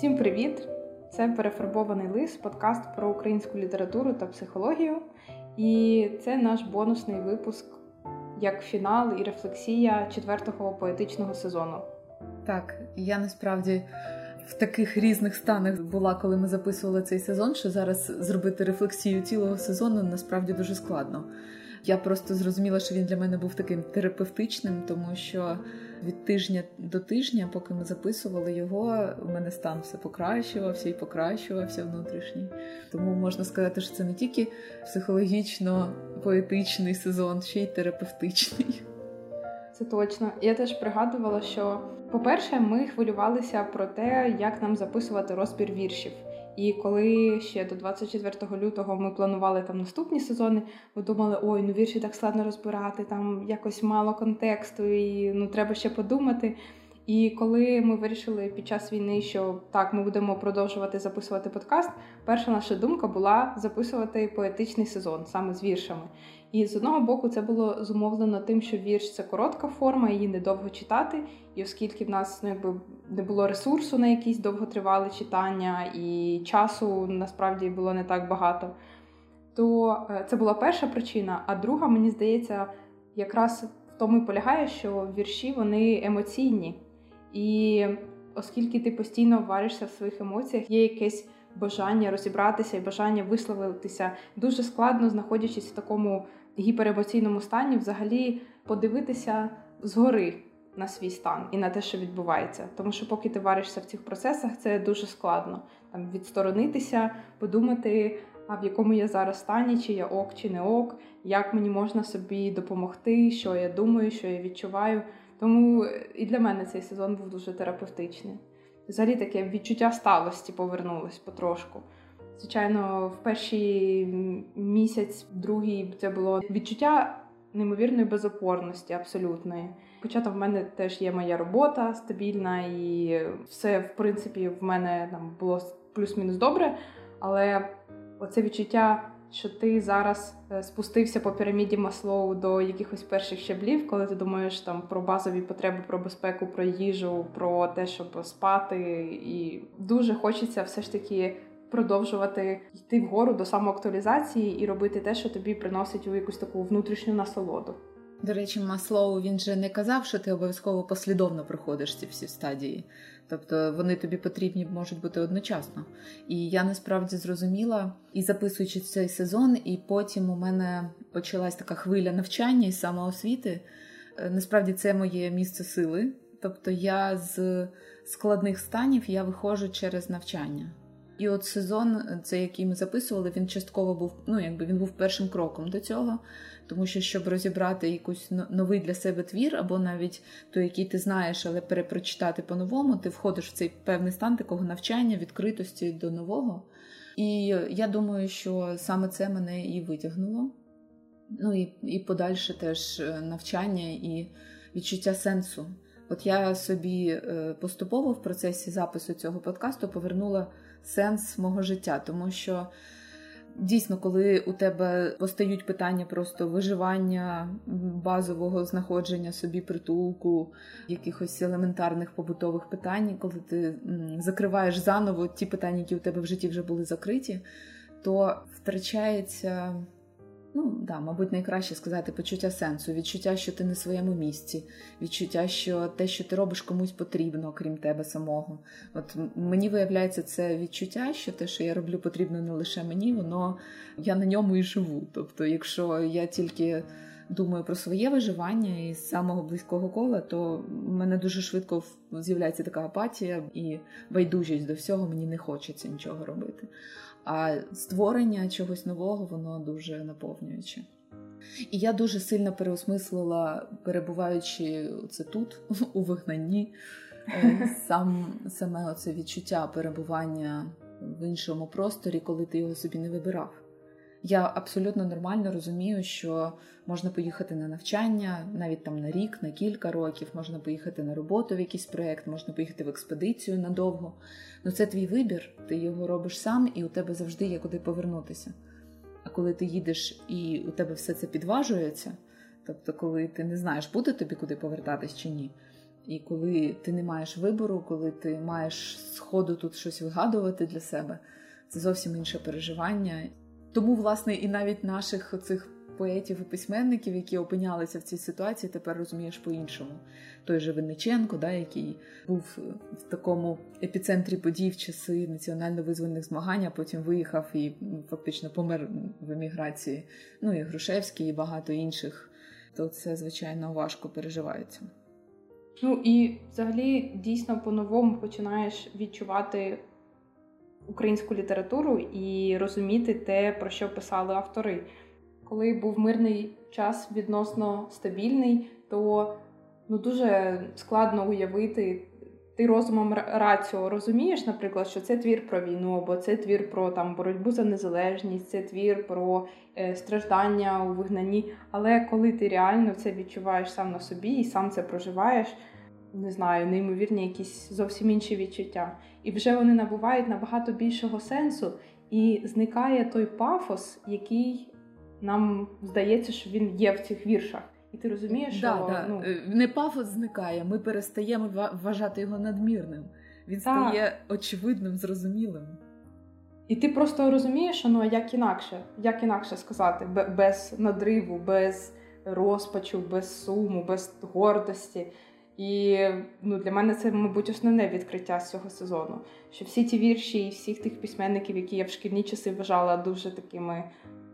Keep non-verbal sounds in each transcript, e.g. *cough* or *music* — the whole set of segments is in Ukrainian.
Всім привіт! Це перефарбований лист, подкаст про українську літературу та психологію. І це наш бонусний випуск як фінал і рефлексія четвертого поетичного сезону. Так, я насправді в таких різних станах була, коли ми записували цей сезон, що зараз зробити рефлексію цілого сезону насправді дуже складно. Я просто зрозуміла, що він для мене був таким терапевтичним, тому що від тижня до тижня, поки ми записували його, у мене стан все покращувався і покращувався внутрішній. Тому можна сказати, що це не тільки психологічно поетичний сезон, ще й терапевтичний. Це точно. Я теж пригадувала, що, по-перше, ми хвилювалися про те, як нам записувати розбір віршів. І коли ще до 24 лютого ми планували там наступні сезони, ми думали, ой, ну вірші так складно розбирати, там якось мало контексту, і ну треба ще подумати. І коли ми вирішили під час війни, що так, ми будемо продовжувати записувати подкаст, перша наша думка була записувати поетичний сезон саме з віршами. І з одного боку, це було зумовлено тим, що вірш це коротка форма, її недовго читати. І оскільки в нас ну, якби не було ресурсу на якісь довготривалі читання, і часу насправді було не так багато, то е, це була перша причина. А друга, мені здається, якраз в тому і полягає, що вірші вони емоційні. І оскільки ти постійно варишся в своїх емоціях, є якесь бажання розібратися і бажання висловитися, дуже складно знаходячись в такому гіперемоційному стані, взагалі подивитися згори на свій стан і на те, що відбувається. Тому що, поки ти варишся в цих процесах, це дуже складно там відсторонитися, подумати. А в якому я зараз стані, чи я ок, чи не ок, як мені можна собі допомогти, що я думаю, що я відчуваю. Тому і для мене цей сезон був дуже терапевтичний. Взагалі таке відчуття сталості повернулось потрошку. Звичайно, в перший місяць, другий це було відчуття неймовірної безопорності, абсолютної. Хоча в мене теж є моя робота стабільна, і все, в принципі, в мене там було плюс-мінус добре. Але оце відчуття що ти зараз е, спустився по піраміді Маслоу до якихось перших щаблів, коли ти думаєш там про базові потреби, про безпеку, про їжу, про те, щоб спати, і дуже хочеться все ж таки. Продовжувати йти вгору до самоактуалізації і робити те, що тобі приносить у якусь таку внутрішню насолоду. До речі, Маслоу він же не казав, що ти обов'язково послідовно проходиш ці всі стадії. Тобто вони тобі потрібні можуть бути одночасно. І я насправді зрозуміла і записуючи цей сезон, і потім у мене почалась така хвиля навчання і самоосвіти. Е, насправді це моє місце сили. Тобто я з складних станів я виходжу через навчання. І от сезон, це який ми записували, він частково був ну якби він був першим кроком до цього. Тому що, щоб розібрати якийсь новий для себе твір, або навіть той, який ти знаєш, але перепрочитати по-новому, ти входиш в цей певний стан такого навчання, відкритості до нового. І я думаю, що саме це мене і витягнуло. Ну і і подальше теж е, навчання і відчуття сенсу. От я собі е, поступово в процесі запису цього подкасту повернула сенс мого життя, тому що. Дійсно, коли у тебе постають питання просто виживання базового знаходження собі притулку, якихось елементарних побутових питань, коли ти закриваєш заново ті питання, які у тебе в житті вже були закриті, то втрачається Ну, да, мабуть, найкраще сказати почуття сенсу, відчуття, що ти в своєму місці, відчуття, що те, що ти робиш, комусь потрібно, крім тебе самого. От мені виявляється це відчуття, що те, що я роблю, потрібно не лише мені, воно я на ньому і живу. Тобто, якщо я тільки думаю про своє виживання із самого близького кола, то в мене дуже швидко з'являється така апатія і байдужість до всього, мені не хочеться нічого робити. А створення чогось нового, воно дуже наповнююче. І я дуже сильно переосмислила, перебуваючи це тут, *laughs* у вигнанні, е, *laughs* сам, саме оце відчуття перебування в іншому просторі, коли ти його собі не вибирав. Я абсолютно нормально розумію, що можна поїхати на навчання навіть там на рік, на кілька років, можна поїхати на роботу в якийсь проєкт, можна поїхати в експедицію надовго. Ну це твій вибір, ти його робиш сам, і у тебе завжди є куди повернутися. А коли ти їдеш і у тебе все це підважується, тобто, коли ти не знаєш, буде тобі куди повертатись чи ні, І коли ти не маєш вибору, коли ти маєш сходу тут щось вигадувати для себе, це зовсім інше переживання. Тому, власне, і навіть наших цих поетів і письменників, які опинялися в цій ситуації, тепер розумієш по-іншому. Той же Винниченко, да, який був в такому епіцентрі подій в часи національно-визвольних змагань, а потім виїхав і фактично помер в еміграції. Ну і Грушевський, і багато інших. То це звичайно важко переживається. Ну і взагалі дійсно по-новому починаєш відчувати українську літературу і розуміти те, про що писали автори. Коли був мирний час відносно стабільний, то ну дуже складно уявити. Ти розумом раціо розумієш, наприклад, що це твір про війну, або це твір про там боротьбу за незалежність, це твір про е, страждання у вигнанні. Але коли ти реально це відчуваєш сам на собі і сам це проживаєш, не знаю, неймовірні якісь зовсім інші відчуття. І вже вони набувають набагато більшого сенсу, і зникає той пафос, який нам здається, що він є в цих віршах. І ти розумієш, що да, да. Ну... Е, не пафос зникає, ми перестаємо вважати його надмірним. Він стає очевидним, зрозумілим. І ти просто розумієш, що ну як інакше, як інакше сказати, без надриву, без розпачу, без суму, без гордості. І ну, для мене це, мабуть, основне відкриття з цього сезону. Що всі ті вірші і всіх тих письменників, які я в шкільні часи вважала дуже такими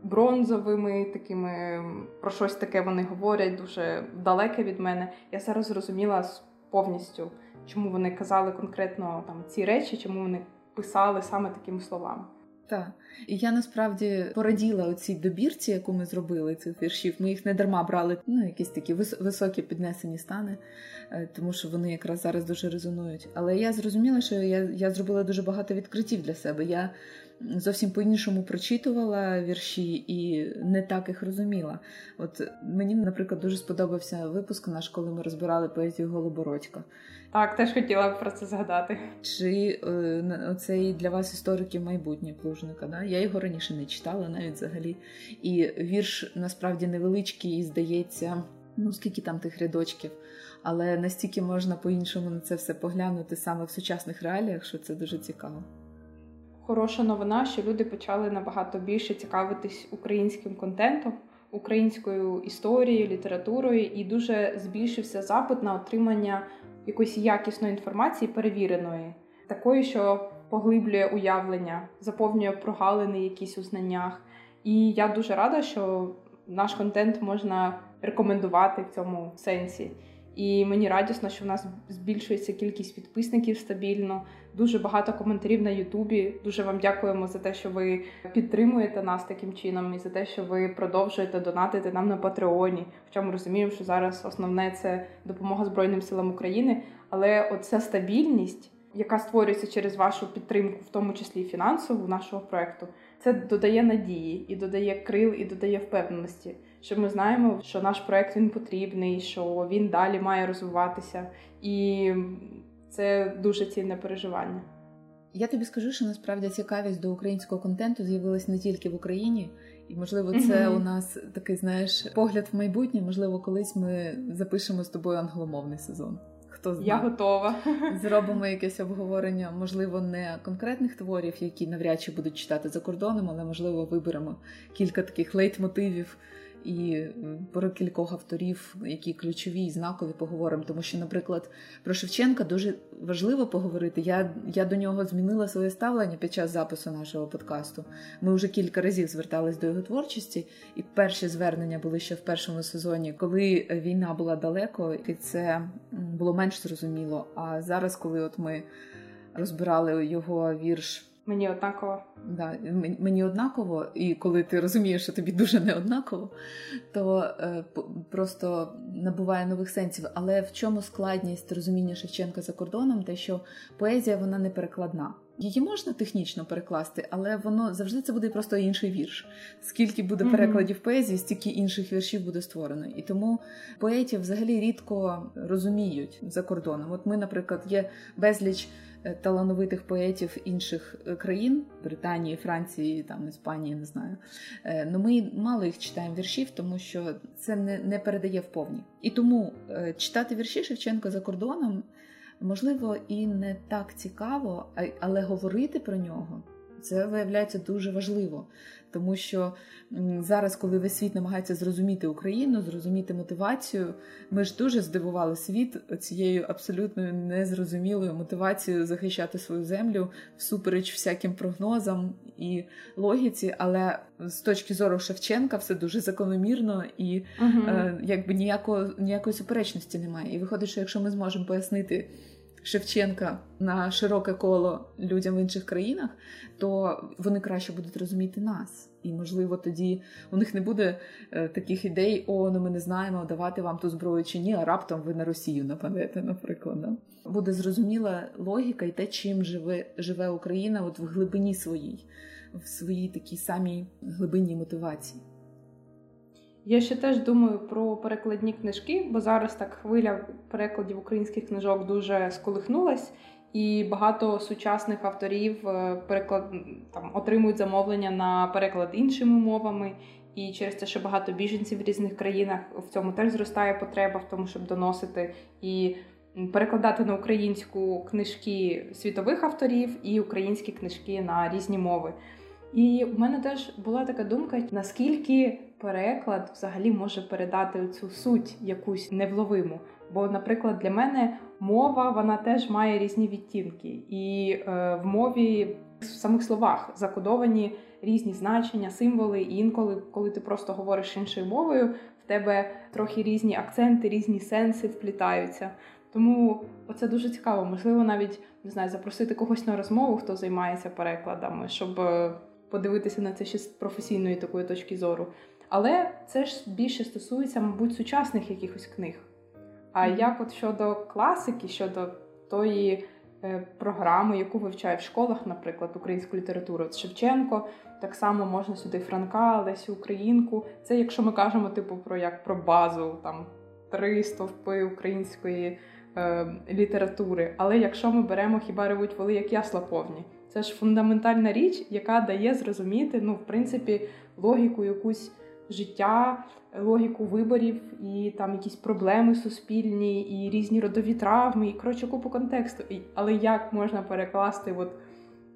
бронзовими, такими про щось таке вони говорять, дуже далеке від мене. Я зараз зрозуміла повністю, чому вони казали конкретно там ці речі, чому вони писали саме такими словами. Так, і я насправді пораділа оцій добірці, яку ми зробили цих віршів. Ми їх не дарма брали, ну якісь такі високі піднесені стани, е, тому що вони якраз зараз дуже резонують. Але я зрозуміла, що я я зробила дуже багато відкриттів для себе. Я зовсім по-іншому прочитувала вірші і не так їх розуміла. От мені, наприклад, дуже сподобався випуск наш, коли ми розбирали поезію Голобородька. Так, теж хотіла б про це згадати. Чи е, оцей для вас істориків майбутнє плужника? Да? Я його раніше не читала навіть взагалі. І вірш насправді невеличкий і здається, ну скільки там тих рядочків. Але настільки можна по-іншому на це все поглянути саме в сучасних реаліях, що це дуже цікаво. Хороша новина, що люди почали набагато більше цікавитись українським контентом, українською історією, літературою, і дуже збільшився запит на отримання якоїсь якісної інформації, перевіреної, такої, що поглиблює уявлення, заповнює прогалини якісь у знаннях. І я дуже рада, що наш контент можна рекомендувати в цьому сенсі. І мені радісно, що в нас збільшується кількість підписників стабільно. Дуже багато коментарів на Ютубі. Дуже вам дякуємо за те, що ви підтримуєте нас таким чином, і за те, що ви продовжуєте донатити нам на Патреоні. Хоча ми розуміємо, що зараз основне це допомога Збройним силам України. Але оця стабільність, яка створюється через вашу підтримку, в тому числі фінансову нашого проекту, це додає надії і додає крил, і додає впевненості що ми знаємо, що наш проект він потрібний, що він далі має розвиватися, і це дуже цінне переживання. Я тобі скажу, що насправді цікавість до українського контенту з'явилась не тільки в Україні, і можливо, це mm-hmm. у нас такий знаєш погляд в майбутнє. Можливо, колись ми запишемо з тобою англомовний сезон. Хто знає. Я готова. *laughs* Зробимо якесь обговорення, можливо, не конкретних творів, які навряд чи будуть читати за кордоном, але можливо виберемо кілька таких лейтмотивів і про кількох авторів, які ключові і знакові поговоримо. Тому що, наприклад, про Шевченка дуже важливо поговорити. Я я до нього змінила своє ставлення під час запису нашого подкасту. Ми вже кілька разів звертались до його творчості, і перші звернення були ще в першому сезоні, коли війна була далеко, і це було менш зрозуміло. А зараз, коли от ми розбирали його вірш. Мені однаково. Да, Мені однаково, і коли ти розумієш, що тобі дуже не однаково, то е, просто набуває нових сенсів. Але в чому складність розуміння Шевченка за кордоном? Те, що поезія вона не перекладна. Її можна технічно перекласти, але воно завжди це буде просто інший вірш. Скільки буде перекладів поезії, стільки інших віршів буде створено. І тому поетів взагалі рідко розуміють за кордоном. От ми, наприклад, є безліч Е, талановитих поетів інших е, країн Британії, Франції, там Іспанії, не знаю. Е, ну ми мало їх читаємо віршів, тому що це не, не передає вповні. І тому читати вірші Шевченка за кордоном можливо і не так цікаво, але говорити про нього. Це виявляється дуже важливо, тому що зараз, коли весь світ намагається зрозуміти Україну, зрозуміти мотивацію, ми ж дуже здивували світ цією абсолютно незрозумілою мотивацією захищати свою землю всупереч всяким прогнозам і логіці. Але з точки зору Шевченка все дуже закономірно і угу. е, якби ніякого ніякої суперечності немає. І виходить, що якщо ми зможемо пояснити. Шевченка на широке коло людям в інших країнах, то вони краще будуть розуміти нас. І, можливо, тоді у них не буде е, таких ідей: о, ну ми не знаємо, давати вам ту зброю чи ні, а раптом ви на Росію нападете, наприклад. Да? Буде зрозуміла логіка і те, чим живе живе Україна от в глибині своїй, в своїй такій самій глибинній мотивації. Я ще теж думаю про перекладні книжки, бо зараз так хвиля перекладів українських книжок дуже сколихнулась, і багато сучасних авторів е, переклад там отримують замовлення на переклад іншими мовами. І через те, що багато біженців в різних країнах в цьому теж зростає потреба в тому, щоб доносити і перекладати на українську книжки світових авторів і українські книжки на різні мови. І в мене теж була така думка, наскільки переклад взагалі може передати цю суть якусь невловиму. Бо, наприклад, для мене мова вона теж має різні відтінки, і е, в мові в самих словах закодовані різні значення, символи. І інколи, коли ти просто говориш іншою мовою, в тебе трохи різні акценти, різні сенси вплітаються. Тому це дуже цікаво. Можливо, навіть не знаю, запросити когось на розмову, хто займається перекладами, щоб е, подивитися на це ще з професійної такої точки зору. Але це ж більше стосується, мабуть, сучасних якихось книг. А mm-hmm. як от щодо класики, щодо тої е, програми, яку вивчає в школах, наприклад, українську літературу от Шевченко, так само можна сюди Франка, Лесю Українку. Це якщо ми кажемо, типу, про як про базу, там три стовпи української е, літератури. Але якщо ми беремо хіба ревуть воли, як ясла повні, це ж фундаментальна річ, яка дає зрозуміти, ну, в принципі, логіку якусь життя, логіку виборів і там якісь проблеми суспільні, і різні родові травми, і коротше купу контексту. І, Але як можна перекласти от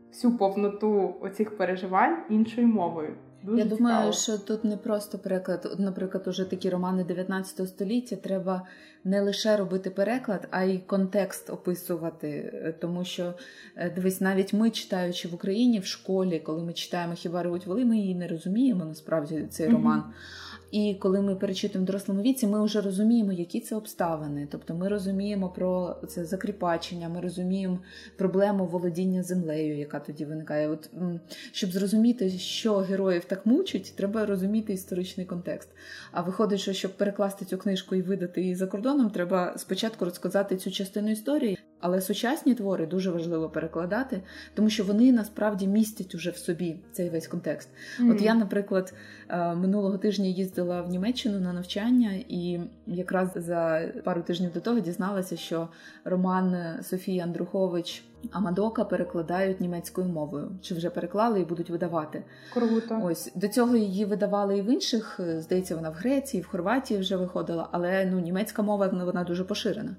всю повноту оцих переживань іншою мовою? Дуже Я цікаво. думаю, що тут не просто переклад. Наприклад, уже такі романи 19 століття треба не лише робити переклад, а й контекст описувати. Тому що е, дивись, навіть ми читаючи в Україні в школі, коли ми читаємо хіба ревуть воли, ми її не розуміємо насправді цей mm-hmm. роман. І коли ми перечитуємо в дорослому віці, ми вже розуміємо, які це обставини. Тобто ми розуміємо про це закріпачення, ми розуміємо проблему володіння землею, яка тоді виникає. От щоб зрозуміти, що героїв так мучить, треба розуміти історичний контекст. А виходить, що щоб перекласти цю книжку і видати її за кордоном, треба спочатку розказати цю частину історії. Але сучасні твори дуже важливо перекладати, тому що вони насправді містять уже в собі цей весь контекст. Mm-hmm. От я, наприклад, е, минулого тижня їздила в Німеччину на навчання, і якраз за пару тижнів до того дізналася, що роман Софії Андрухович Амадока перекладають німецькою мовою. Чи вже переклали і будуть видавати? Круто. Ось до цього її видавали і в інших. Е, здається, вона в Греції, в Хорватії вже виходила, але ну німецька мова вона дуже поширена.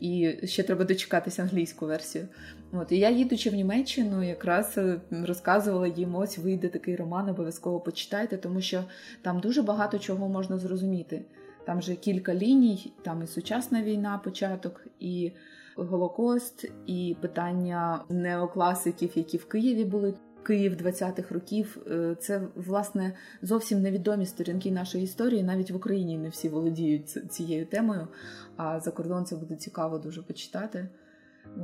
І ще треба дочекатися англійську версію. От і я, їдучи в Німеччину, якраз е, розказувала їм, ось вийде такий роман, обов'язково почитайте, тому що там дуже багато чого можна зрозуміти. Там же кілька ліній, там і сучасна війна, початок, і Голокост, і питання неокласиків, які в Києві були. Київ 20-х років е, це власне зовсім невідомі сторінки нашої історії. Навіть в Україні не всі володіють цією темою. А за кордон це буде цікаво дуже почитати.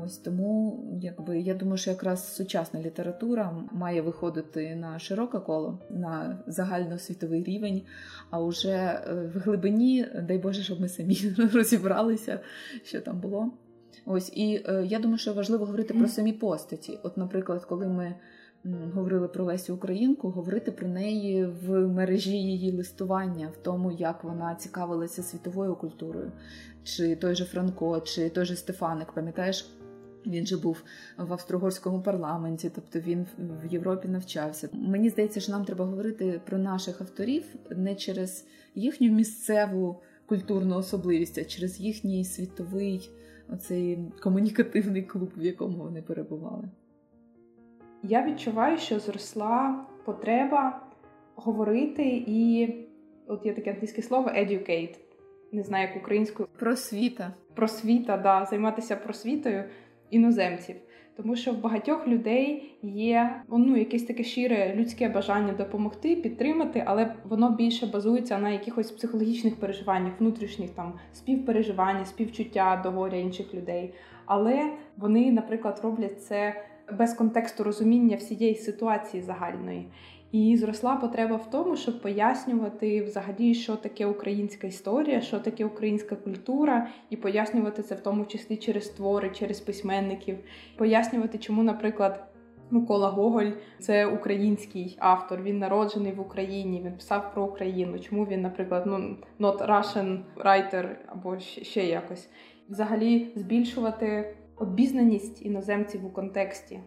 Ось тому, якби я думаю, що якраз сучасна література має виходити на широке коло, на загальносвітовий рівень. А уже е, в глибині, дай Боже, щоб ми самі *laughs* розібралися, що там було. Ось і е, я думаю, що важливо говорити про самі постаті. От, наприклад, коли ми говорили про Лесю Українку, говорити про неї в мережі її листування, в тому, як вона цікавилася світовою культурою, чи той же Франко, чи той же Стефаник, пам'ятаєш? Він же був в австрогорському парламенті, тобто він в Європі навчався. Мені здається, що нам треба говорити про наших авторів не через їхню місцеву культурну особливість, а через їхній світовий оцей комунікативний клуб, в якому вони перебували. Я відчуваю, що зросла потреба говорити і от є таке англійське слово educate. Не знаю, як українською просвіта. Просвіта, да, займатися просвітою іноземців. Тому що в багатьох людей є ну, якесь таке щире людське бажання допомогти, підтримати, але воно більше базується на якихось психологічних переживаннях, внутрішніх там співпереживання, співчуття до горя інших людей. Але вони, наприклад, роблять це без контексту розуміння всієї ситуації загальної. І зросла потреба в тому, щоб пояснювати взагалі, що таке українська історія, що таке українська культура, і пояснювати це в тому числі через твори, через письменників, пояснювати, чому, наприклад. Микола Гоголь це український автор. Він народжений в Україні. Він писав про Україну. Чому він, наприклад, ну not Russian writer або ще якось, взагалі збільшувати обізнаність іноземців у контексті.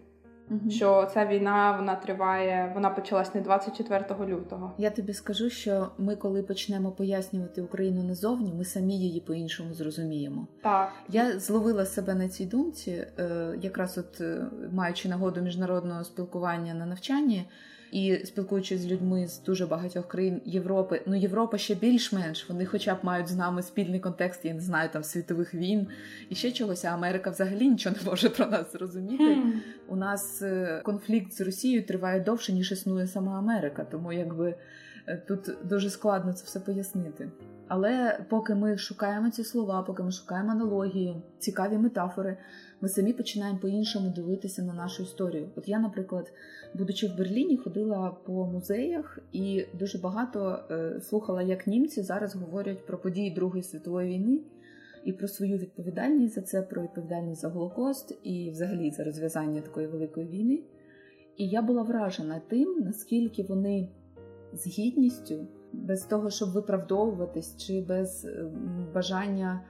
Угу. Що ця війна вона триває, вона почалась не 24 лютого. Я тобі скажу, що ми, коли почнемо пояснювати Україну назовні, ми самі її по-іншому зрозуміємо. Так я зловила себе на цій думці, е, якраз от е, маючи нагоду міжнародного спілкування на навчанні. І спілкуючись з людьми з дуже багатьох країн Європи, ну Європа ще більш-менш, вони, хоча б мають з нами спільний контекст, я не знаю, там світових війн і ще чогось. а Америка взагалі нічого не може про нас зрозуміти. Mm. У нас е, конфлікт з Росією триває довше, ніж існує сама Америка, тому якби е, тут дуже складно це все пояснити. Але поки ми шукаємо ці слова, поки ми шукаємо аналогії, цікаві метафори, ми самі починаємо по-іншому дивитися на нашу історію. От я, наприклад, будучи в Берліні, ходила по музеях і дуже багато е, слухала, як німці зараз говорять про події Другої світової війни і про свою відповідальність за це, про відповідальність за Голокост і, взагалі, за розв'язання такої великої війни. І я була вражена тим, наскільки вони з гідністю, без того, щоб виправдовуватись, чи без бажання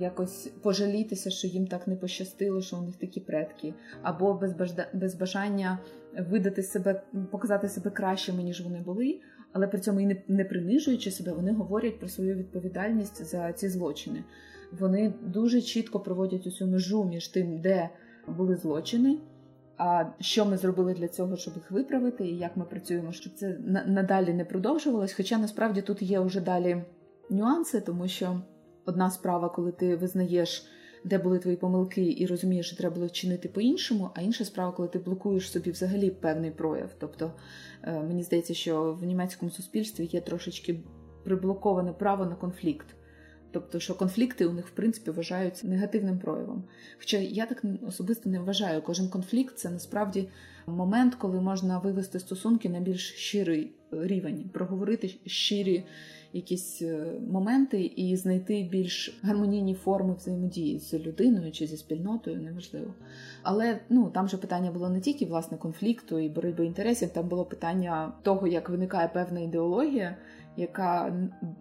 якось пожалітися, що їм так не пощастило, що у них такі предки, або без без бажання видати себе, показати себе кращими, ніж вони були, але при цьому і не, не принижуючи себе, вони говорять про свою відповідальність за ці злочини. Вони дуже чітко проводять усю межу між тим, де були злочини. А що ми зробили для цього, щоб їх виправити, і як ми працюємо, щоб це надалі не продовжувалось? Хоча насправді тут є вже далі нюанси, тому що одна справа, коли ти визнаєш, де були твої помилки, і розумієш, що треба було вчинити по-іншому, а інша справа, коли ти блокуєш собі взагалі певний прояв. Тобто е, мені здається, що в німецькому суспільстві є трошечки приблоковане право на конфлікт. Тобто, що конфлікти у них в принципі вважаються негативним проявом. Хоча я так особисто не вважаю, кожен конфлікт це насправді момент, коли можна вивести стосунки на більш щирий рівень, проговорити щирі якісь е, моменти і знайти більш гармонійні форми взаємодії з людиною чи зі спільнотою, неважливо. Але ну там же питання було не тільки власне конфлікту і боротьби інтересів, там було питання того, як виникає певна ідеологія. Яка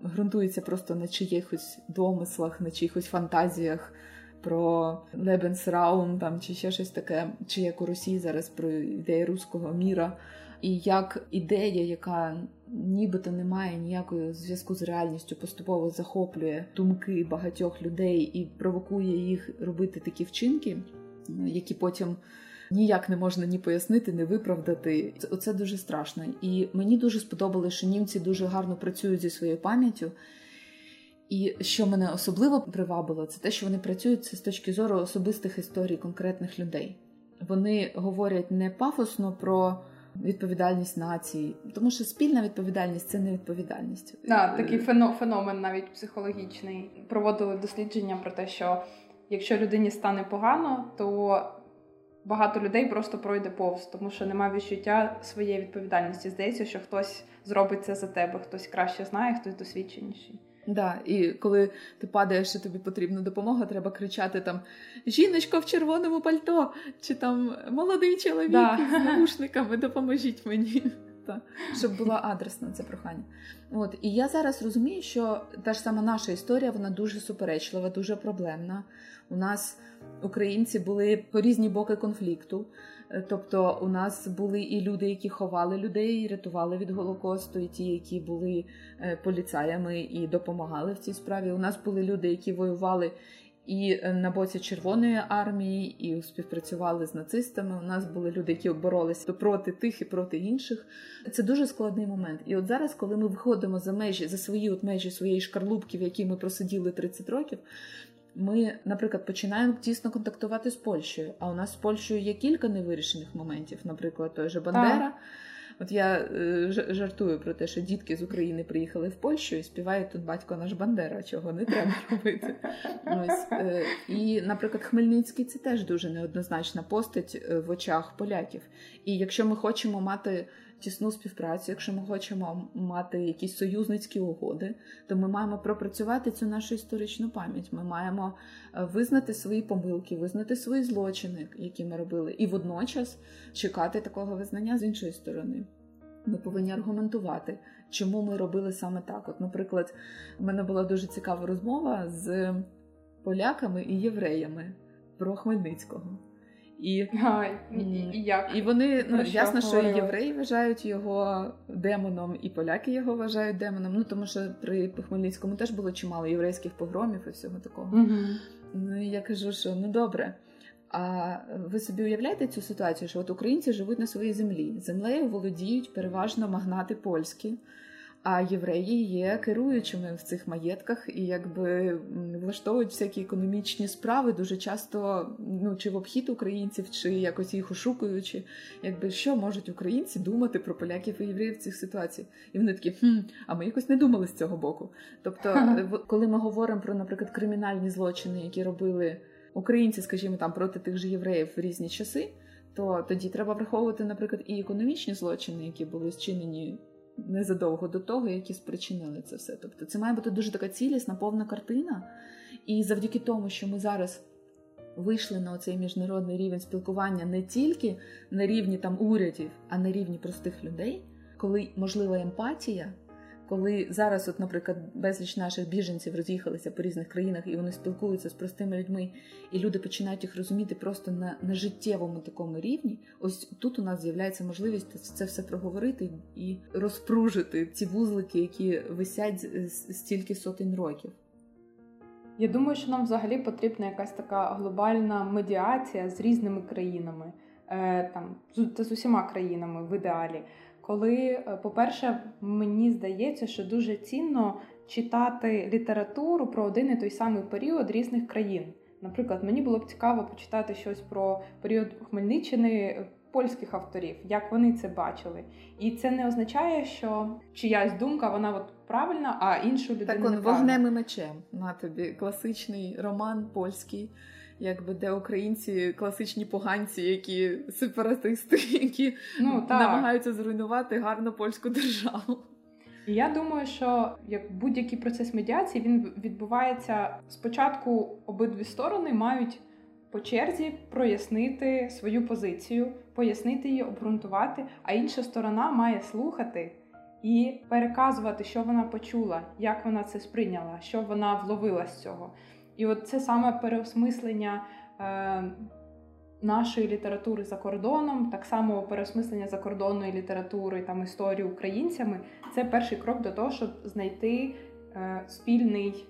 ґрунтується просто на чиїхось домислах, на чиїхось фантазіях про Lebensraum там чи ще щось таке, чи як у Росії зараз про ідеї руського міра, і як ідея, яка нібито не має ніякого зв'язку з реальністю, поступово захоплює думки багатьох людей і провокує їх робити такі вчинки, які потім. Ніяк не можна ні пояснити, ні виправдати. Оце дуже страшно. І мені дуже сподобалося, що німці дуже гарно працюють зі своєю пам'яттю. І що мене особливо привабило, це те, що вони працюють з точки зору особистих історій конкретних людей. Вони говорять не пафосно про відповідальність нації, тому що спільна відповідальність це не відповідальність. Да, такий феномен навіть психологічний. Проводили дослідження про те, що якщо людині стане погано, то багато людей просто пройде повз, тому що немає відчуття своєї відповідальності. Здається, що хтось зробить це за тебе, хтось краще знає, хтось досвідченіший. Да, і коли ти падаєш і тобі потрібна допомога, треба кричати там Жіночко в червоному пальто, чи там молодий чоловік Да. з *laughs* наушниками, допоможіть мені. Та, щоб була адресна це прохання. От і я зараз розумію, що та ж сама наша історія вона дуже суперечлива, дуже проблемна. У нас українці були по різні боки конфлікту. Е, Тобто, у нас були і люди, які ховали людей, і рятували від голокосту, і ті, які були е, поліцаями і допомагали в цій справі. У нас були люди, які воювали і е, на боці Червоної армії, і співпрацювали з нацистами. У нас були люди, які боролися проти тих і проти інших. Це дуже складний момент. І от зараз, коли ми виходимо за межі за свої от межі своєї шкарлупки, в якій ми просиділи 30 років. Ми, наприклад, починаємо тісно контактувати з Польщею. А у нас з Польщею є кілька невирішених моментів. Наприклад, той же Бандера. От я е, жартую про те, що дітки з України приїхали в Польщу і співають тут батько наш Бандера, чого не треба робити. Ось е, і, наприклад, Хмельницький це теж дуже неоднозначна постать е, в очах поляків. І якщо ми хочемо мати тісну співпрацю, якщо ми хочемо мати якісь союзницькі угоди, то ми маємо пропрацювати цю нашу історичну пам'ять. Ми маємо е, визнати свої помилки, визнати свої злочини, які ми робили, і водночас чекати такого визнання з іншої сторони. Ми повинні аргументувати, чому ми робили саме так. От, наприклад, в мене була дуже цікава розмова з поляками і євреями про Хмельницького. І Ай, і, як? і вони ну що ясно, що і євреї вважають його демоном, і поляки його вважають демоном. Ну тому що при Хмельницькому теж було чимало єврейських погромів і всього такого. Мгм. Ну і я кажу, що ну добре. А ви собі уявляєте цю ситуацію, що от українці живуть на своїй землі. Землею володіють переважно магнати польські, а євреї є керуючими в цих маєтках і якби влаштовують всякі економічні справи дуже часто, ну чи в обхід українців, чи якось їх ошукуючи. Якби що можуть українці думати про поляків і євреїв в цих ситуаціях? І вони такі, хм, а ми якось не думали з цього боку. Тобто, коли ми говоримо про, наприклад, кримінальні злочини, які робили українці, скажімо, там проти тих же євреїв в різні часи, то тоді треба враховувати, наприклад, і економічні злочини, які були зчинені незадовго до того, які спричинили це все. Тобто, це має бути дуже така цілісна, повна картина. І завдяки тому, що ми зараз. Вийшли на цей міжнародний рівень спілкування не тільки на рівні там урядів, а на рівні простих людей, коли можлива емпатія, коли зараз, от, наприклад, безліч наших біженців роз'їхалися по різних країнах і вони спілкуються з простими людьми, і люди починають їх розуміти просто на, на життєвому такому рівні. Ось тут у нас з'являється можливість це все проговорити і розпружити ці вузлики, які висять стільки сотень років. Я думаю, що нам взагалі потрібна якась така глобальна медіація з різними країнами, е, там та з усіма країнами в ідеалі. Коли, е, по-перше, мені здається, що дуже цінно читати літературу про один і той самий період різних країн. Наприклад, мені було б цікаво почитати щось про період Хмельниччини е, польських авторів, як вони це бачили. І це не означає, що чиясь думка вона от правильна, а іншу людину Так он вогнем і мечем. На тобі класичний роман польський, якби де українці класичні поганці, які сепаратисти, *laughs* які Ну, так. намагаються зруйнувати гарну польську державу. І я думаю, що як будь-який процес медіації він відбувається спочатку, обидві сторони мають по черзі прояснити свою позицію, пояснити її, обґрунтувати, а інша сторона має слухати і переказувати, що вона почула, як вона це сприйняла, що вона вловила з цього. І от це саме переосмислення. Е- Нашої літератури за кордоном, так само переосмислення закордонної літератури там історії українцями, це перший крок до того, щоб знайти е, спільний,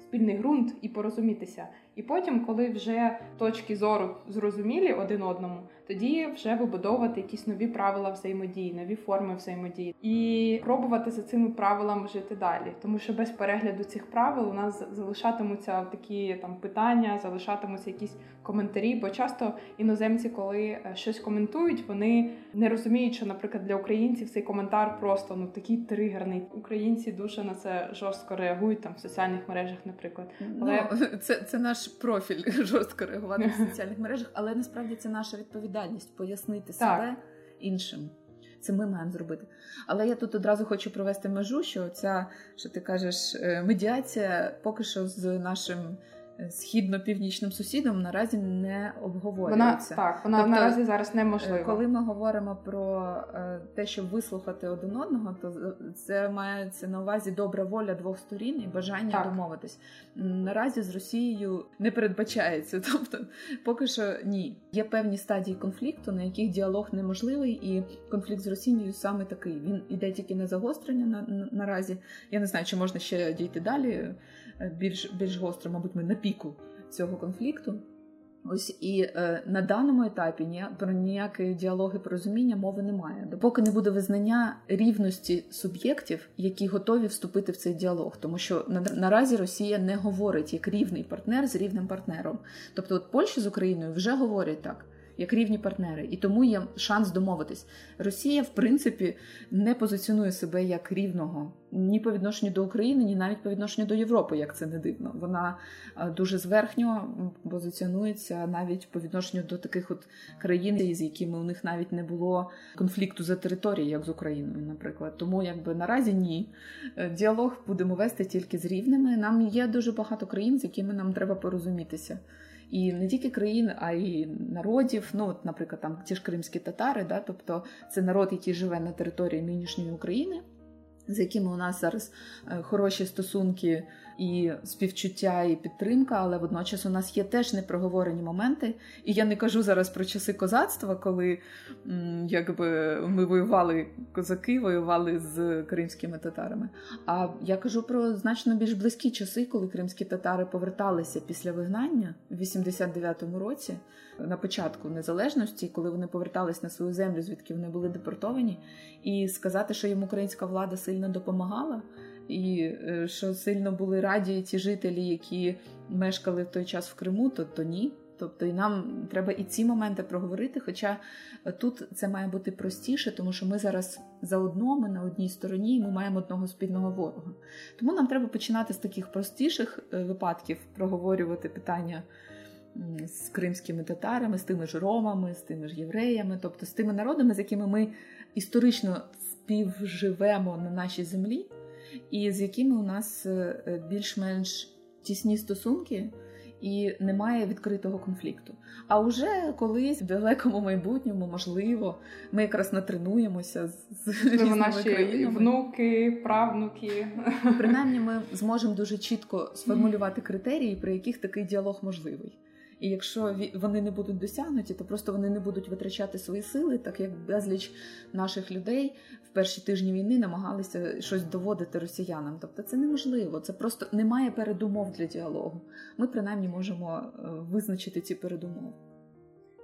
спільний ґрунт і порозумітися. І потім, коли вже точки зору зрозумілі один одному, тоді вже вибудовувати якісь нові правила взаємодії, нові форми взаємодії, і пробувати за цими правилами жити далі. Тому що без перегляду цих правил у нас залишатимуться такі там питання, залишатимуться якісь коментарі. Бо часто іноземці, коли е, щось коментують, вони не розуміють, що, наприклад, для українців цей коментар просто ну такий тригерний. Українці дуже на це жорстко реагують там в соціальних мережах, наприклад. Але- Ну, це, це наш профіль *laughs* жорстко реагувати в *laughs* соціальних мережах, але насправді це наша відповідальність пояснити себе іншим. Це ми маємо зробити. Але я тут одразу хочу провести межу, що ця, що ти кажеш, е, медіація поки що з нашим східно-північним сусідом наразі не обговорюється. Вона так, вона тобто, наразі зараз неможлива. Е, коли ми говоримо про е, те, щоб вислухати один одного, то це мається на увазі добра воля двох сторін і бажання так. домовитись. Наразі з Росією не передбачається. *laughs* Тобто, поки що ні. Є певні стадії конфлікту, на яких діалог неможливий, і конфлікт з Росією саме такий. Він іде тільки на загострення на, на наразі. Я не знаю, чи можна ще дійти далі. Е, більш більш гостро, мабуть, ми на піку цього конфлікту. Ось і е, на даному етапі ні, про ніякі діалоги порозуміння мови немає. Допоки не буде визнання рівності суб'єктів, які готові вступити в цей діалог, тому що на, наразі Росія не говорить як рівний партнер з рівним партнером. Тобто, от Польща з Україною вже говорять так як рівні партнери, і тому є шанс домовитись. Росія, в принципі, не позиціонує себе як рівного ні по відношенню до України, ні навіть по відношенню до Європи, як це не дивно. Вона е, дуже зверхньо позиціонується навіть по відношенню до таких от країн, з якими у них навіть не було конфлікту за територією, як з Україною, наприклад. Тому якби наразі ні. Е, діалог будемо вести тільки з рівними. Нам є дуже багато країн, з якими нам треба порозумітися і не тільки країн, а й народів. Ну, от, наприклад, там ті ж кримські татари, да, тобто це народ, який живе на території нинішньої України з якими у нас зараз е, хороші стосунки і співчуття, і підтримка, але водночас у нас є теж непроговорені моменти. І я не кажу зараз про часи козацтва, коли якби ми воювали козаки, воювали з кримськими татарами. А я кажу про значно більш близькі часи, коли кримські татари поверталися після вигнання в 89-му році на початку незалежності, коли вони повертались на свою землю, звідки вони були депортовані, і сказати, що їм українська влада сильно допомагала, і е, що сильно були раді ті жителі, які мешкали в той час в Криму, то, то ні. Тобто і нам треба і ці моменти проговорити. Хоча тут це має бути простіше, тому що ми зараз заодно, ми на одній стороні, і ми маємо одного спільного ворога. Тому нам треба починати з таких простіших е, випадків проговорювати питання з кримськими татарами, з тими ж ромами, з тими ж євреями, тобто з тими народами, з якими ми історично співживемо на нашій землі, і з якими у нас е, більш-менш тісні стосунки. І немає відкритого конфлікту. А вже колись в далекому майбутньому, можливо, ми якраз натренуємося з, з різними наші країнами. внуки, правнуки. Принаймні, ми зможемо дуже чітко сформулювати критерії, при яких такий діалог можливий. І якщо вони не будуть досягнуті, то просто вони не будуть витрачати свої сили, так як безліч наших людей в перші тижні війни намагалися щось доводити росіянам. Тобто це неможливо, це просто немає передумов для діалогу. Ми принаймні можемо е, визначити ці передумови.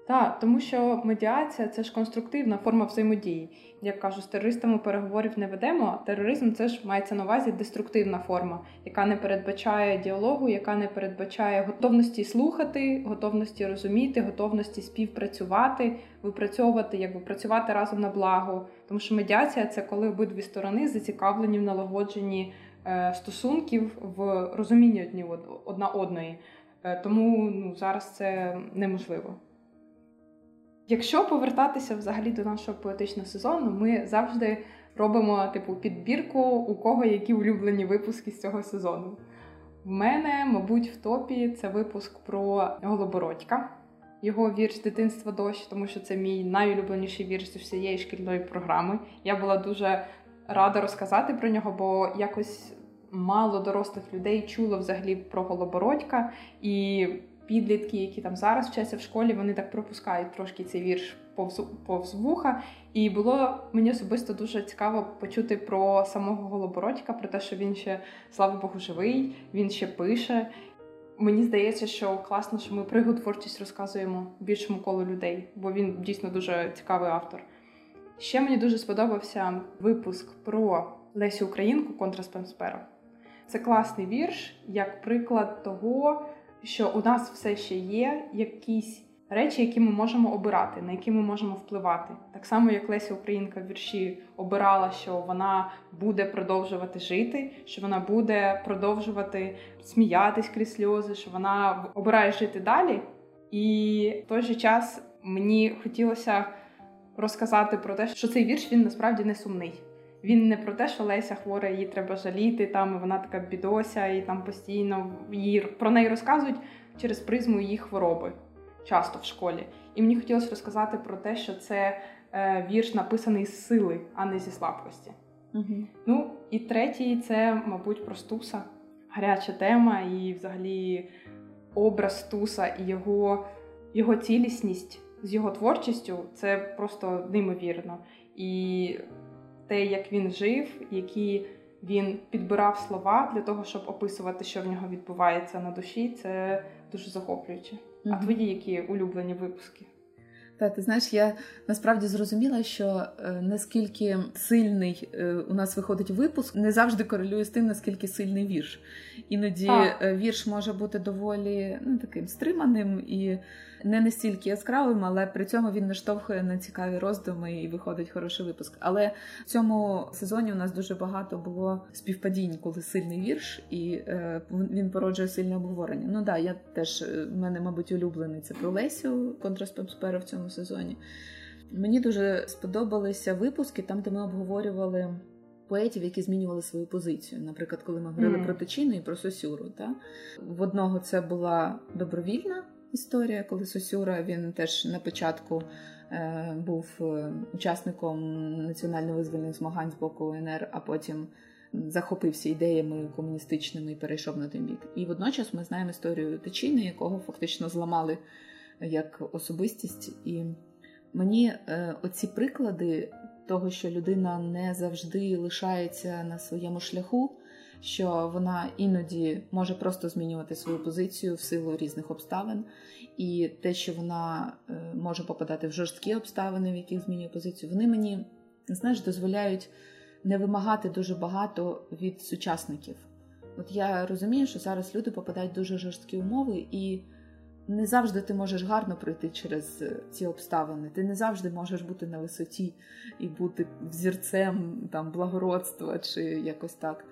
Так, тому що медіація це ж конструктивна форма взаємодії. Як кажу, з терористами переговорів не ведемо. Тероризм це ж мається на увазі деструктивна форма, яка не передбачає діалогу, яка не передбачає готовності слухати, готовності розуміти, готовності співпрацювати, випрацьовувати, якби працювати разом на благо. Тому що медіація це коли обидві сторони зацікавлені в налагодженні е, стосунків в розумінні одні одна одної. Е, тому ну зараз це неможливо. Якщо повертатися взагалі до нашого поетичного сезону, ми завжди робимо типу підбірку, у кого які улюблені випуски з цього сезону. В мене, мабуть, в топі це випуск про Голобородька, його вірш дитинства дощ, тому що це мій найулюбленіший вірш з всієї шкільної програми. Я була дуже рада розказати про нього, бо якось мало дорослих людей чуло взагалі про Голобородька. І підлітки, які там зараз вчаться в школі, вони так пропускають трошки цей вірш повз, повз вуха. І було мені особисто дуже цікаво почути про самого Голобородька, про те, що він ще, слава Богу, живий, він ще пише. Мені здається, що класно, що ми про його творчість розказуємо більшому колу людей, бо він дійсно дуже цікавий автор. Ще мені дуже сподобався випуск про Лесю Українку контра Спенспера. Це класний вірш, як приклад того, що у нас все ще є якісь речі, які ми можемо обирати, на які ми можемо впливати. Так само, як Леся Українка в вірші обирала, що вона буде продовжувати жити, що вона буде продовжувати сміятись крізь сльози, що вона обирає жити далі. І в той же час мені хотілося розказати про те, що цей вірш він насправді не сумний. Він не про те, що Леся хвора, її треба жаліти, там вона така бідося, і там постійно її про неї розказують через призму її хвороби, часто в школі. І мені хотілося розказати про те, що це е, вірш написаний з сили, а не зі слабкості. Угу. Ну і третій це, мабуть, про Стуса. Гаряча тема, і взагалі образ Туса і його, його цілісність з його творчістю це просто неймовірно. І те, як він жив, які він підбирав слова для того, щоб описувати, що в нього відбувається на душі, це дуже захоплююче. А твої які улюблені випуски? Та ти знаєш, я насправді зрозуміла, що е, наскільки сильний е, у нас виходить випуск, не завжди корелює з тим, наскільки сильний вірш. Іноді так. Е, вірш може бути доволі ну, таким стриманим і не настільки яскравим, але при цьому він наштовхує на цікаві роздуми і виходить хороший випуск. Але в цьому сезоні у нас дуже багато було співпадінь, коли сильний вірш, і е, він породжує сильне обговорення. Ну да, я теж в мене, мабуть, улюблений це про Лесю контрастопсперу в цьому сезоні. Мені дуже сподобалися випуски там, де ми обговорювали. Поетів, які змінювали свою позицію. Наприклад, коли ми говорили mm. про Тичину і про Сосюру. Та? В одного це була добровільна історія, коли Сосюра він теж на початку е, був е, учасником національно-визвольних змагань з боку УНР, а потім захопився ідеями комуністичними і перейшов на той бік. І водночас ми знаємо історію Тичини, якого фактично зламали як особистість. І мені е, оці приклади того, що людина не завжди лишається на своєму шляху що вона іноді може просто змінювати свою позицію в силу різних обставин, і те, що вона е, може попадати в жорсткі обставини, в яких змінює позицію, вони мені знаєш, дозволяють не вимагати дуже багато від сучасників. От я розумію, що зараз люди попадають в дуже жорсткі умови, і не завжди ти можеш гарно пройти через е, ці обставини. Ти не завжди можеш бути на висоті і бути взірцем там благородства чи якось так.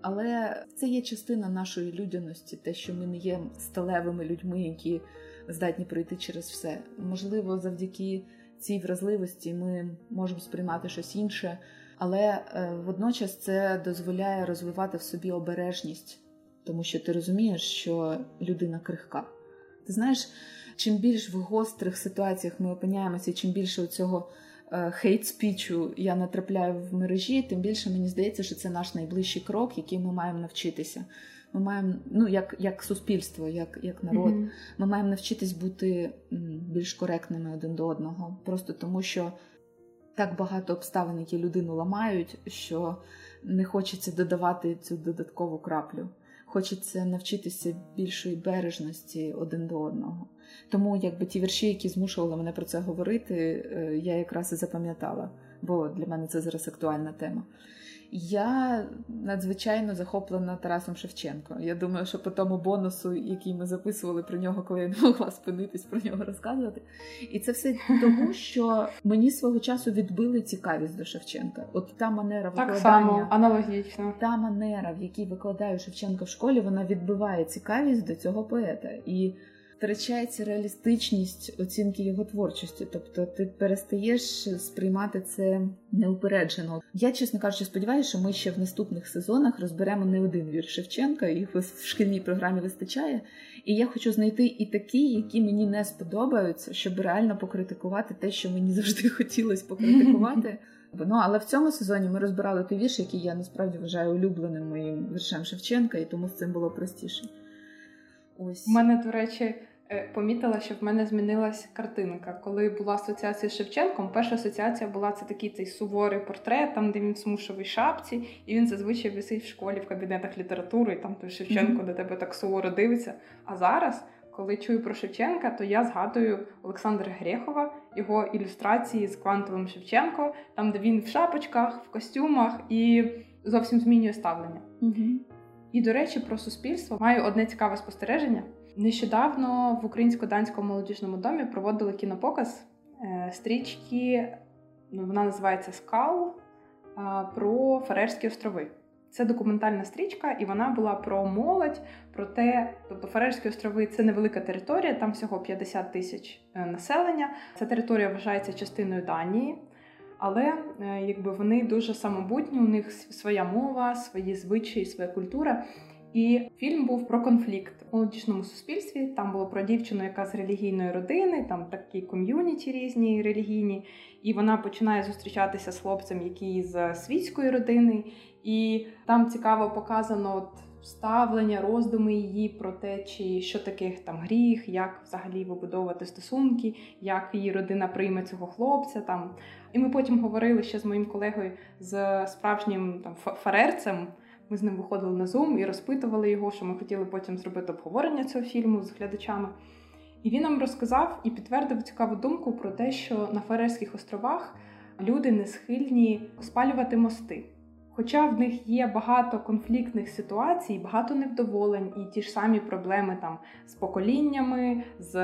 Але це є частина нашої людяності, те, що ми не є сталевими людьми, які здатні пройти через все. Можливо, завдяки цій вразливості ми можемо сприймати щось інше, але е, водночас це дозволяє розвивати в собі обережність, тому що ти розумієш, що людина крихка. Ти знаєш, чим більш в гострих ситуаціях ми опиняємося, чим більше цього хейт-спічу я натрапляю в мережі, тим більше мені здається, що це наш найближчий крок, який ми маємо навчитися. Ми маємо, ну як як суспільство, як як народ, mm-hmm. ми маємо навчитись бути більш коректними один до одного, просто тому що так багато обставин, які людину ламають, що не хочеться додавати цю додаткову краплю. Хочеться навчитися більшої бережності один до одного. Тому якби ті вірші, які змушували мене про це говорити, е, я якраз і запам'ятала, бо для мене це зараз актуальна тема. Я надзвичайно захоплена Тарасом Шевченко. Я думаю, що по тому бонусу, який ми записували про нього, коли я не могла спинитись про нього розказувати. І це все тому, *laughs* що мені свого часу відбили цікавість до Шевченка. От та манера так само, аналогічно. та манера, в якій викладаю Шевченка в школі, вона відбиває цікавість до цього поета. І втрачається реалістичність оцінки його творчості, тобто ти перестаєш сприймати це неупереджено. Я, чесно кажучи, сподіваюся, що ми ще в наступних сезонах розберемо не один вірш Шевченка, їх в шкільній програмі вистачає. І я хочу знайти і такі, які мені не сподобаються, щоб реально покритикувати те, що мені завжди *laughs* хотілося покритикувати. Ну, але в цьому сезоні ми розбирали той вірш, який я насправді вважаю улюбленим моїм віршем Шевченка, і тому з цим було простіше. Ось. У мене, до речі, Е, помітила, що в мене змінилась картинка. Коли була асоціація з Шевченком, перша асоціація була це такий цей суворий портрет, там де він в смушовій шапці, і він зазвичай висить в школі в кабінетах літератури, і там той Шевченко mm-hmm. до тебе так суворо дивиться. А зараз, коли чую про Шевченка, то я згадую Олександра Грехова, його ілюстрації з квантовим Шевченко, там де він в шапочках, в костюмах і зовсім змінює ставлення. Mm-hmm. І, до речі, про суспільство маю одне цікаве спостереження. Нещодавно в українсько-данському молодіжному домі проводили кінопоказ е, стрічки, ну, вона називається Скал про Фарерські острови. Це документальна стрічка, і вона була про молодь, про те, тобто Фарерські острови це невелика територія, там всього 50 тисяч е, населення. Ця територія вважається частиною Данії, але е, якби вони дуже самобутні, у них своя мова, свої звичаї, своя культура. І фільм був про конфлікт у молодіжному суспільстві. Там було про дівчину, яка з релігійної родини, там такі ком'юніті різні релігійні, і вона починає зустрічатися з хлопцем, який з світської родини, і там цікаво показано от ставлення, роздуми її про те, чи що таке там гріх, як взагалі вибудовувати стосунки, як її родина прийме цього хлопця. Там і ми потім говорили ще з моїм колегою з справжнім там фарерцем. Ми з ним виходили на Zoom і розпитували його, що ми хотіли потім зробити обговорення цього фільму з глядачами. І він нам розказав і підтвердив цікаву думку про те, що на Фарерських островах люди не схильні спалювати мости. Хоча в них є багато конфліктних ситуацій, багато невдоволень і ті ж самі проблеми там з поколіннями, з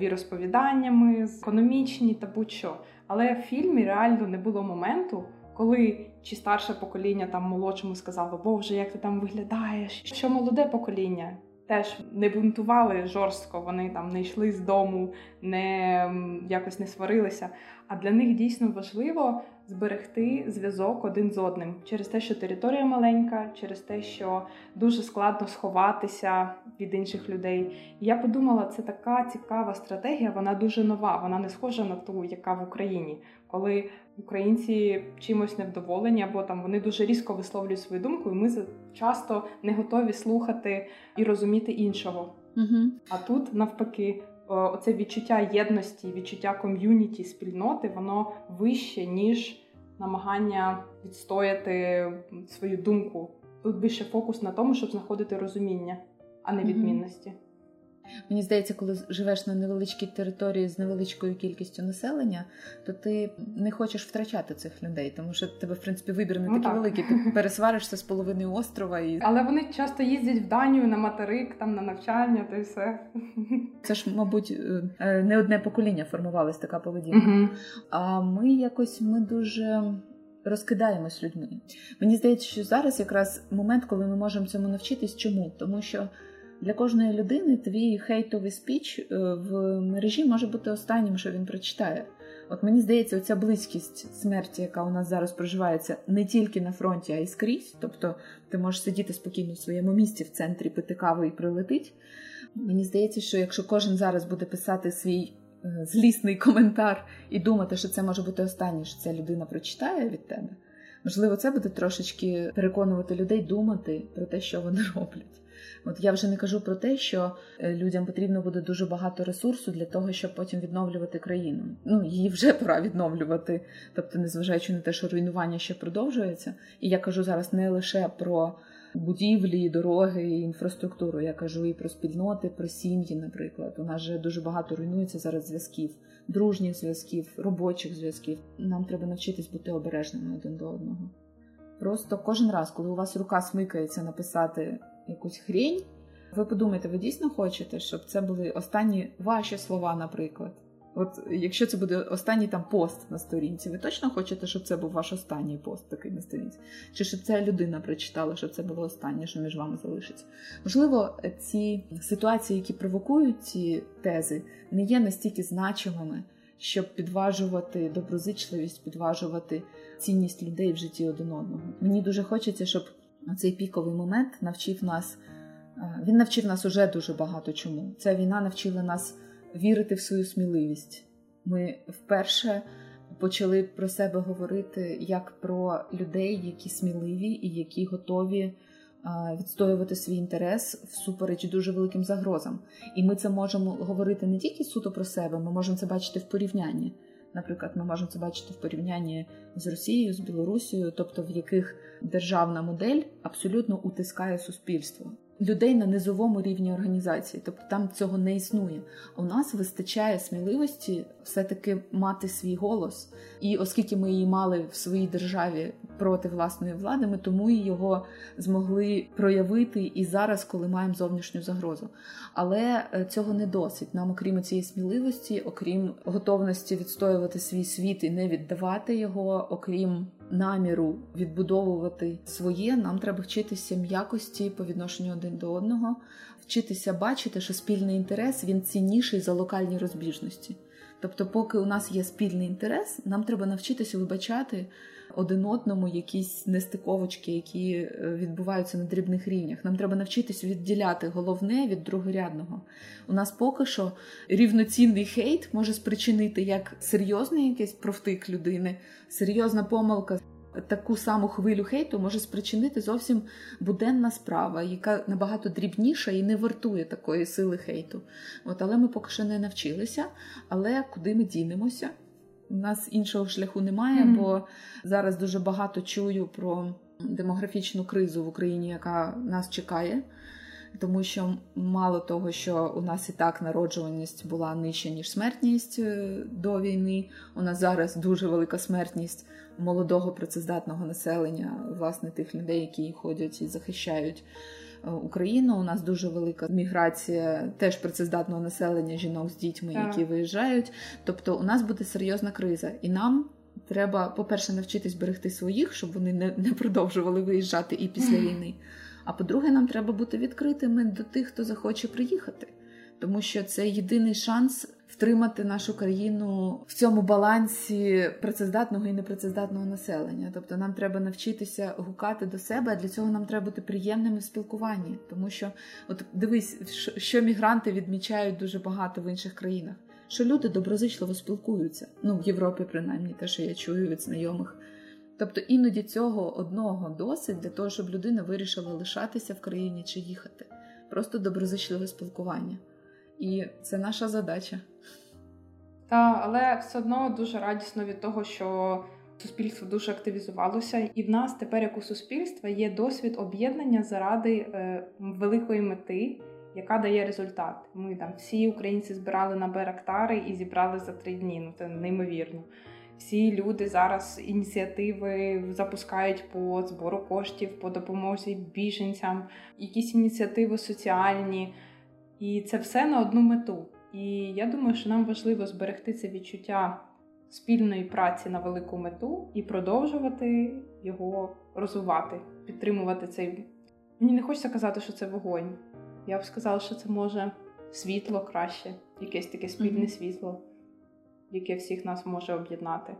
віросповіданнями, з економічні та будь-що. Але в фільмі реально не було моменту, коли чи старше покоління там молодшому сказало, Боже, як ти там виглядаєш? Що молоде покоління теж не бунтували жорстко, вони там не йшли з дому, не якось не сварилися. А для них дійсно важливо зберегти зв'язок один з одним через те, що територія маленька, через те, що дуже складно сховатися від інших людей. І я подумала, це така цікава стратегія, вона дуже нова, вона не схожа на ту, яка в Україні, коли українці чимось невдоволені, або там вони дуже різко висловлюють свою думку, і ми часто не готові слухати і розуміти іншого. Угу. А тут навпаки. Оце відчуття єдності, відчуття ком'юніті, спільноти, воно вище, ніж намагання відстояти свою думку. Тут більше фокус на тому, щоб знаходити розуміння, а не відмінності. Мені здається, коли живеш на невеличкій території з невеличкою кількістю населення, то ти не хочеш втрачати цих людей, тому що тебе, в принципі, вибір не ну, такий так. великий. Ти *laughs* пересваришся з половиною острова і але вони часто їздять в Данію на материк, там на навчання, то й все. *laughs* Це ж, мабуть, е, е, не одне покоління формувалась така поведінка. Угу. А ми якось ми дуже. Розкидаємось людьми. Мені здається, що зараз якраз момент, коли ми можемо цьому навчитись. Чому? Тому що для кожної людини твій хейтовий спіч е, в мережі може бути останнім, що він прочитає. От мені здається, оця близькість смерті, яка у нас зараз проживається не тільки на фронті, а й скрізь. Тобто ти можеш сидіти спокійно в своєму місці в центрі, пити каву і прилетить. Мені здається, що якщо кожен зараз буде писати свій е, злісний коментар і думати, що це може бути останнє, що ця людина прочитає від тебе, можливо, це буде трошечки переконувати людей думати про те, що вони *laughs* роблять. От я вже не кажу про те, що е, людям потрібно буде дуже багато ресурсу для того, щоб потім відновлювати країну. Ну її вже *laughs* пора відновлювати, тобто, незважаючи на те, що руйнування ще продовжується. І я кажу зараз не лише про будівлі, дороги, інфраструктуру. Я кажу і про спільноти, про сім'ї, наприклад. У нас же дуже багато руйнується зараз зв'язків, дружніх зв'язків, робочих зв'язків. Нам треба навчитись бути обережними один до одного. Просто кожен раз, коли у вас рука смикається написати якусь хрень, ви подумайте, ви дійсно хочете, щоб це були останні ваші слова, наприклад. От якщо це буде останній там пост на сторінці, ви точно хочете, щоб це був ваш останній пост такий на сторінці? Чи щоб ця людина прочитала, щоб це було останнє, що між вами залишиться? Можливо, ці ситуації, які провокують ці тези, не є настільки значимими, щоб підважувати доброзичливість, підважувати цінність людей в житті один одного. Мені дуже хочеться, щоб цей піковий момент навчив нас. Е, він навчив нас уже дуже багато чому. Ця війна навчила нас вірити в свою сміливість. Ми вперше почали про себе говорити як про людей, які сміливі і які готові е, відстоювати свій інтерес всупереч дуже великим загрозам. І ми це можемо говорити не тільки суто про себе, ми можемо це бачити в порівнянні. Наприклад, ми можемо це бачити в порівнянні з Росією, з Білорусією, тобто в яких державна модель абсолютно утискає суспільство. Людей на низовому рівні організації, тобто там цього не існує. У нас вистачає сміливості все-таки мати свій голос. І оскільки ми її мали в своїй державі проти власної влади. Ми тому і його змогли проявити і зараз, коли маємо зовнішню загрозу. Але е, цього не досить. Нам, окрім цієї сміливості, окрім готовності відстоювати свій світ і не віддавати його, окрім наміру відбудовувати своє, нам треба вчитися м'якості по відношенню один до одного, вчитися бачити, що спільний інтерес він цінніший за локальні розбіжності. Тобто, поки у нас є спільний інтерес, нам треба навчитися вибачати один одному якісь нестиковочки, які е, відбуваються на дрібних рівнях. Нам треба навчитися відділяти головне від другорядного. У нас поки що рівноцінний хейт може спричинити як серйозний якийсь провтик людини, серйозна помилка. Таку саму хвилю хейту може спричинити зовсім буденна справа, яка набагато дрібніша і не вартує такої сили хейту. От, Але ми поки що не навчилися. Але куди ми дінемося? У нас іншого шляху немає, mm-hmm. бо зараз дуже багато чую про демографічну кризу в Україні, яка нас чекає. Тому що мало того, що у нас і так народжуваність була нижча, ніж смертність е, до війни. У нас зараз дуже велика смертність молодого працездатного населення, власне, тих людей, які ходять і захищають Україну. У нас дуже велика міграція теж працездатного населення жінок з дітьми, так. які виїжджають. Тобто, у нас буде серйозна криза, і нам. Треба, по-перше, навчитись берегти своїх, щоб вони не не продовжували виїжджати і після війни. А по-друге, нам треба бути відкритими до тих, хто захоче приїхати, тому що це єдиний шанс втримати нашу країну в цьому балансі працездатного і непрацездатного населення. Тобто нам треба навчитися гукати до себе, а для цього нам треба бути приємними в спілкуванні. Тому що, от дивись, що мігранти відмічають дуже багато в інших країнах. Що люди доброзичливо спілкуються, ну в Європі, принаймні, те, що я чую від знайомих. Тобто іноді цього одного досить для того, щоб людина вирішила лишатися в країні чи їхати. Просто доброзичливе спілкування. І це наша задача. Та, але все одно дуже радісно від того, що суспільство дуже активізувалося, і в нас тепер, як у суспільства, є досвід об'єднання заради е, великої мети, яка дає результат. Ми там всі українці збирали на Берактари і зібрали за три дні. Ну це неймовірно. Всі люди зараз ініціативи запускають по збору коштів, по допомозі біженцям, якісь ініціативи соціальні. І це все на одну мету. І я думаю, що нам важливо зберегти це відчуття спільної праці на велику мету і продовжувати його розвивати, підтримувати цей. Мені не хочеться казати, що це вогонь. Я б сказала, що це може світло краще, якесь таке спільне mm-hmm. світло, яке всіх нас може об'єднати.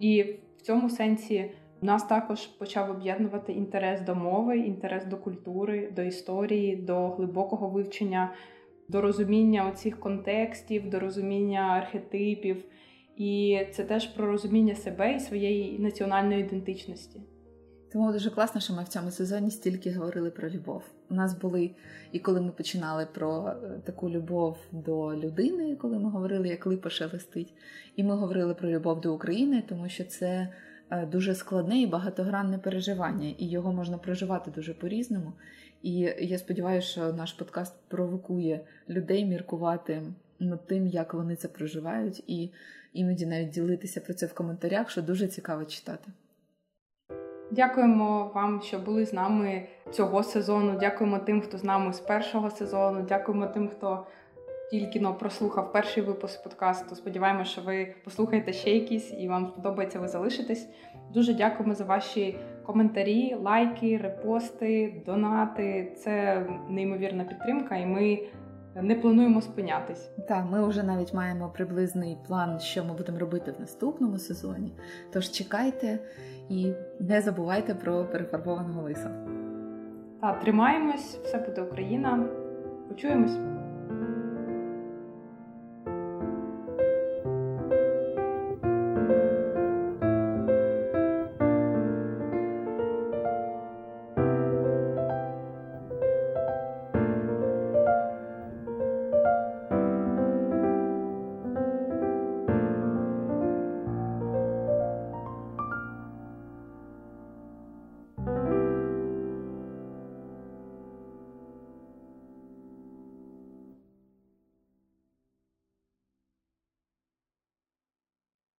І в цьому сенсі нас також почав об'єднувати інтерес до мови, інтерес до культури, до історії, до глибокого вивчення до розуміння оцих контекстів, до розуміння архетипів. І це теж про розуміння себе і своєї національної ідентичності. Тому дуже класно, що ми в цьому сезоні стільки говорили про любов. У нас були, і коли ми починали про е, таку любов до людини, коли ми говорили, як липа шелестить, і ми говорили про любов до України, тому що це е, дуже складне і багатогранне переживання, і його можна проживати дуже по-різному. І я сподіваюся, що наш подкаст провокує людей міркувати над тим, як вони це проживають, і іноді навіть ділитися про це в коментарях, що дуже цікаво читати. Дякуємо вам, що були з нами цього сезону. Дякуємо тим, хто з нами з першого сезону. Дякуємо тим, хто тільки но прослухав перший випуск подкасту. Сподіваємося, що ви послухаєте ще якісь і вам сподобається, ви залишитесь. Дуже дякуємо за ваші коментарі, лайки, репости, донати. Це неймовірна підтримка, і ми не плануємо спинятись. Так, ми вже навіть маємо приблизний план, що ми будемо робити в наступному сезоні. Тож чекайте і не забувайте про перефарбованого лиса. Так, тримаємось, все буде Україна. Почуємось.